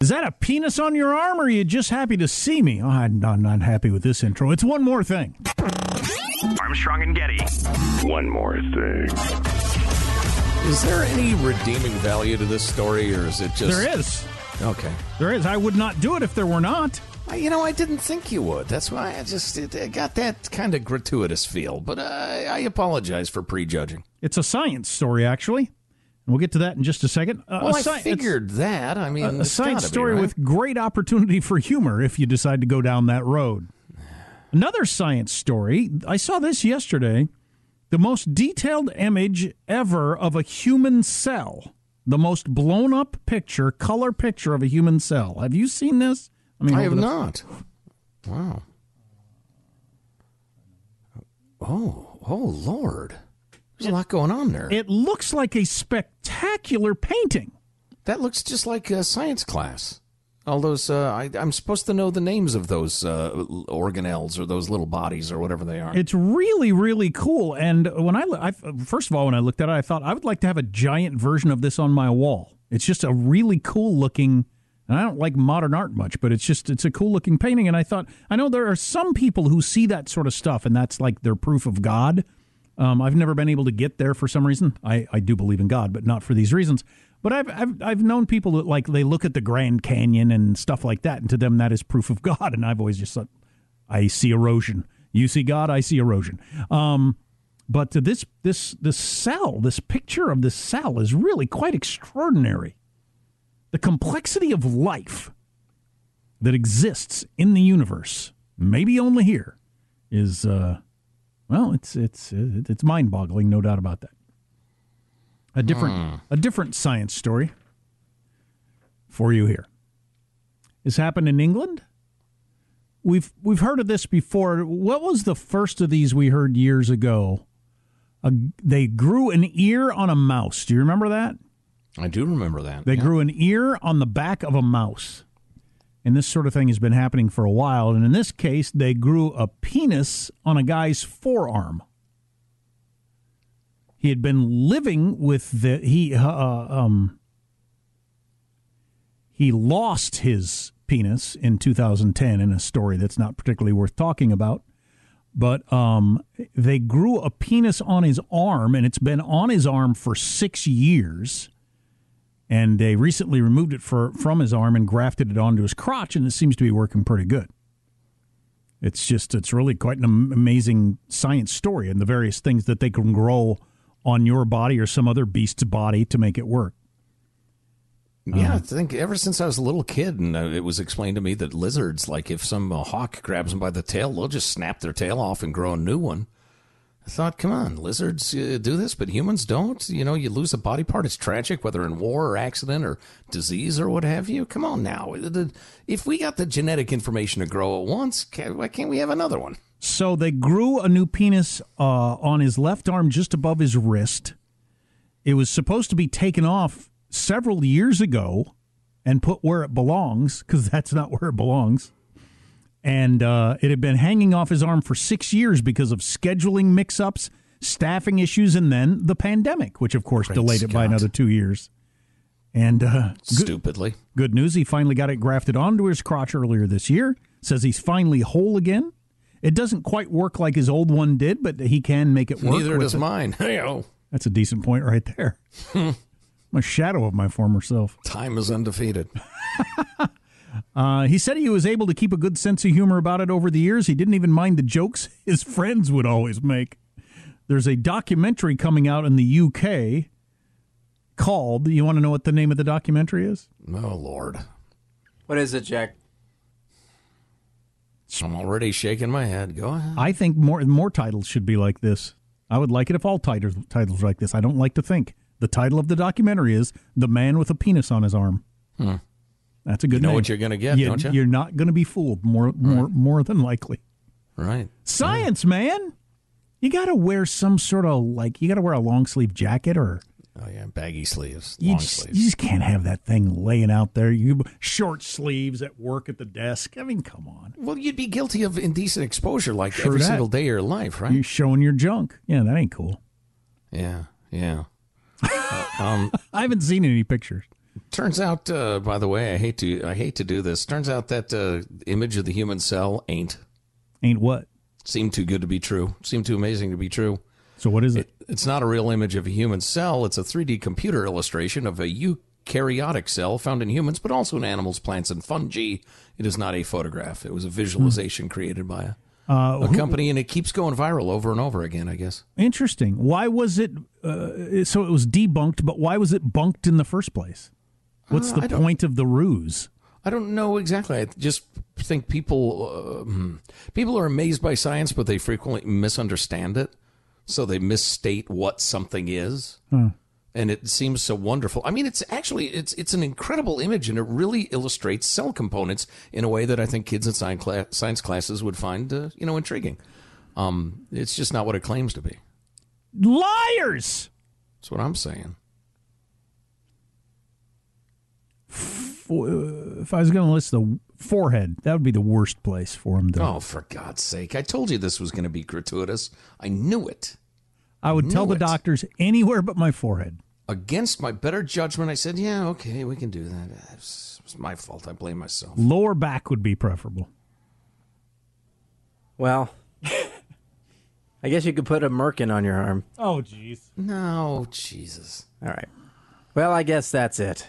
Is that a penis on your arm, or are you just happy to see me? Oh, I'm not, not happy with this intro. It's one more thing. Armstrong and Getty. One more thing. Is there any redeeming value to this story, or is it just. There is. Okay. There is. I would not do it if there were not. I- You know, I didn't think you would. That's why I just it, it got that kind of gratuitous feel. But uh, I apologize for prejudging. It's a science story, actually. We'll get to that in just a second. Uh, Well, a I sci- figured that. I mean, a, a science gotta be, story right? with great opportunity for humor if you decide to go down that road. Another science story. I saw this yesterday. The most detailed image ever of a human cell. The most blown up picture, color picture of a human cell. Have you seen this? I mean, I have not. Wow. Oh, oh, Lord. There's a lot going on there. It looks like a spectacular painting. that looks just like a science class. All those, uh, I, I'm supposed to know the names of those uh, organelles or those little bodies or whatever they are. It's really, really cool. And when I, I, first of all, when I looked at it, I thought I would like to have a giant version of this on my wall. It's just a really cool looking. And I don't like modern art much, but it's just it's a cool looking painting. And I thought I know there are some people who see that sort of stuff, and that's like their proof of God. Um, I've never been able to get there for some reason. I, I do believe in God, but not for these reasons. But I've, I've I've known people that like they look at the Grand Canyon and stuff like that, and to them that is proof of God. And I've always just thought, I see erosion. You see God, I see erosion. Um, but this this this cell, this picture of this cell, is really quite extraordinary. The complexity of life that exists in the universe, maybe only here, is uh, well, it's it's uh, it's mind-boggling, no doubt about that. A different hmm. a different science story for you here. This happened in England. We've we've heard of this before. What was the first of these we heard years ago? A, they grew an ear on a mouse. Do you remember that? I do remember that. They yeah. grew an ear on the back of a mouse. And this sort of thing has been happening for a while. And in this case, they grew a penis on a guy's forearm. He had been living with the he uh, um he lost his penis in 2010 in a story that's not particularly worth talking about. But um, they grew a penis on his arm, and it's been on his arm for six years and they recently removed it for, from his arm and grafted it onto his crotch, and it seems to be working pretty good. It's just, it's really quite an amazing science story and the various things that they can grow on your body or some other beast's body to make it work. Yeah, I think ever since I was a little kid, and uh, it was explained to me that lizards, like if some uh, hawk grabs them by the tail, they'll just snap their tail off and grow a new one. Thought, come on, lizards uh, do this, but humans don't. You know, you lose a body part, it's tragic, whether in war or accident or disease or what have you. Come on now. If we got the genetic information to grow at once, why can't we have another one? So they grew a new penis uh, on his left arm just above his wrist. It was supposed to be taken off several years ago and put where it belongs because that's not where it belongs. And uh, it had been hanging off his arm for six years because of scheduling mix ups, staffing issues, and then the pandemic, which of course Great delayed Scott. it by another two years. And uh, stupidly, good, good news, he finally got it grafted onto his crotch earlier this year. Says he's finally whole again. It doesn't quite work like his old one did, but he can make it work. Neither does it. mine. Hey-o. That's a decent point right there. a shadow of my former self. Time is undefeated. uh, he said he was able to keep a good sense of humor about it over the years. He didn't even mind the jokes his friends would always make. There's a documentary coming out in the UK called. You want to know what the name of the documentary is? Oh Lord, what is it, Jack? So I'm already shaking my head. Go ahead. I think more more titles should be like this. I would like it if all titles titles like this. I don't like to think. The title of the documentary is "The Man with a Penis on His Arm." Hmm. That's a good. You know name. what you're going to get, you, don't you? You're not going to be fooled. More, more, right. more than likely. Right. Science, man. You got to wear some sort of like. You got to wear a long sleeve jacket or Oh yeah, baggy sleeves, you long just, sleeves. You just can't have that thing laying out there. You short sleeves at work at the desk. I mean, come on. Well, you'd be guilty of indecent exposure like sure every that. single day of your life, right? You're showing your junk. Yeah, that ain't cool. Yeah, yeah. uh, um, I haven't seen any pictures. Turns out, uh, by the way, I hate to I hate to do this. Turns out that uh, image of the human cell ain't ain't what seemed too good to be true. Seemed too amazing to be true. So what is it? it? It's not a real image of a human cell. It's a 3D computer illustration of a eukaryotic cell found in humans, but also in animals, plants, and fungi. It is not a photograph. It was a visualization hmm. created by a, uh, a company, and it keeps going viral over and over again. I guess. Interesting. Why was it? Uh, so it was debunked, but why was it bunked in the first place? What's uh, the point of the ruse? I don't know exactly. I just think people uh, hmm, people are amazed by science, but they frequently misunderstand it so they misstate what something is. Hmm. And it seems so wonderful. I mean, it's actually it's it's an incredible image, and it really illustrates cell components in a way that I think kids in science, class, science classes would find uh, you know intriguing. Um, it's just not what it claims to be. Liars. That's what I'm saying. Uh, if I was going to list the forehead, that would be the worst place for him to. Oh, for God's sake! I told you this was going to be gratuitous. I knew it. I would tell the it. doctors anywhere but my forehead. Against my better judgment, I said, "Yeah, okay, we can do that." Uh, it was my fault. I blame myself. Lower back would be preferable. Well, I guess you could put a merkin on your arm. Oh, jeez. No, Jesus. All right. Well, I guess that's it.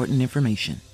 important information.